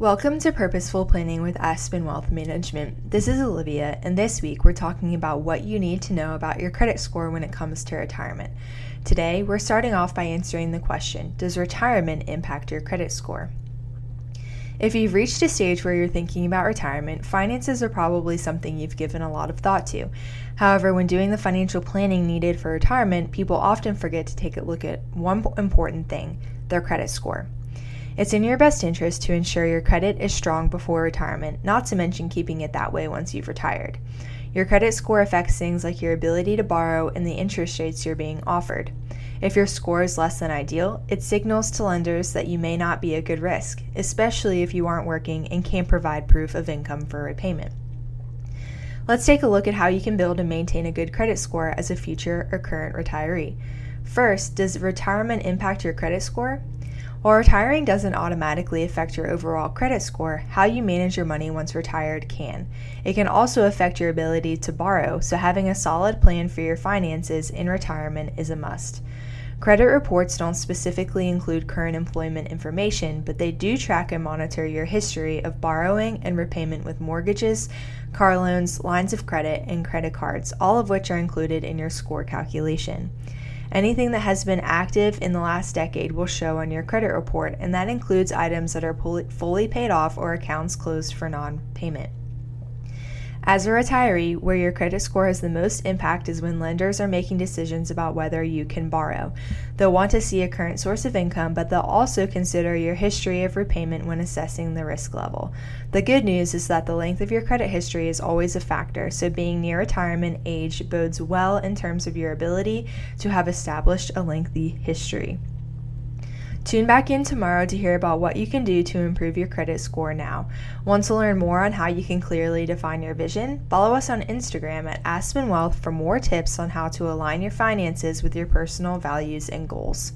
Welcome to Purposeful Planning with Aspen Wealth Management. This is Olivia, and this week we're talking about what you need to know about your credit score when it comes to retirement. Today, we're starting off by answering the question Does retirement impact your credit score? If you've reached a stage where you're thinking about retirement, finances are probably something you've given a lot of thought to. However, when doing the financial planning needed for retirement, people often forget to take a look at one important thing their credit score. It's in your best interest to ensure your credit is strong before retirement, not to mention keeping it that way once you've retired. Your credit score affects things like your ability to borrow and the interest rates you're being offered. If your score is less than ideal, it signals to lenders that you may not be a good risk, especially if you aren't working and can't provide proof of income for repayment. Let's take a look at how you can build and maintain a good credit score as a future or current retiree. First, does retirement impact your credit score? While retiring doesn't automatically affect your overall credit score, how you manage your money once retired can. It can also affect your ability to borrow, so having a solid plan for your finances in retirement is a must. Credit reports don't specifically include current employment information, but they do track and monitor your history of borrowing and repayment with mortgages, car loans, lines of credit, and credit cards, all of which are included in your score calculation. Anything that has been active in the last decade will show on your credit report, and that includes items that are fully paid off or accounts closed for non payment. As a retiree, where your credit score has the most impact is when lenders are making decisions about whether you can borrow. They'll want to see a current source of income, but they'll also consider your history of repayment when assessing the risk level. The good news is that the length of your credit history is always a factor, so being near retirement age bodes well in terms of your ability to have established a lengthy history. Tune back in tomorrow to hear about what you can do to improve your credit score now. Want to learn more on how you can clearly define your vision? Follow us on Instagram at Aspen Wealth for more tips on how to align your finances with your personal values and goals.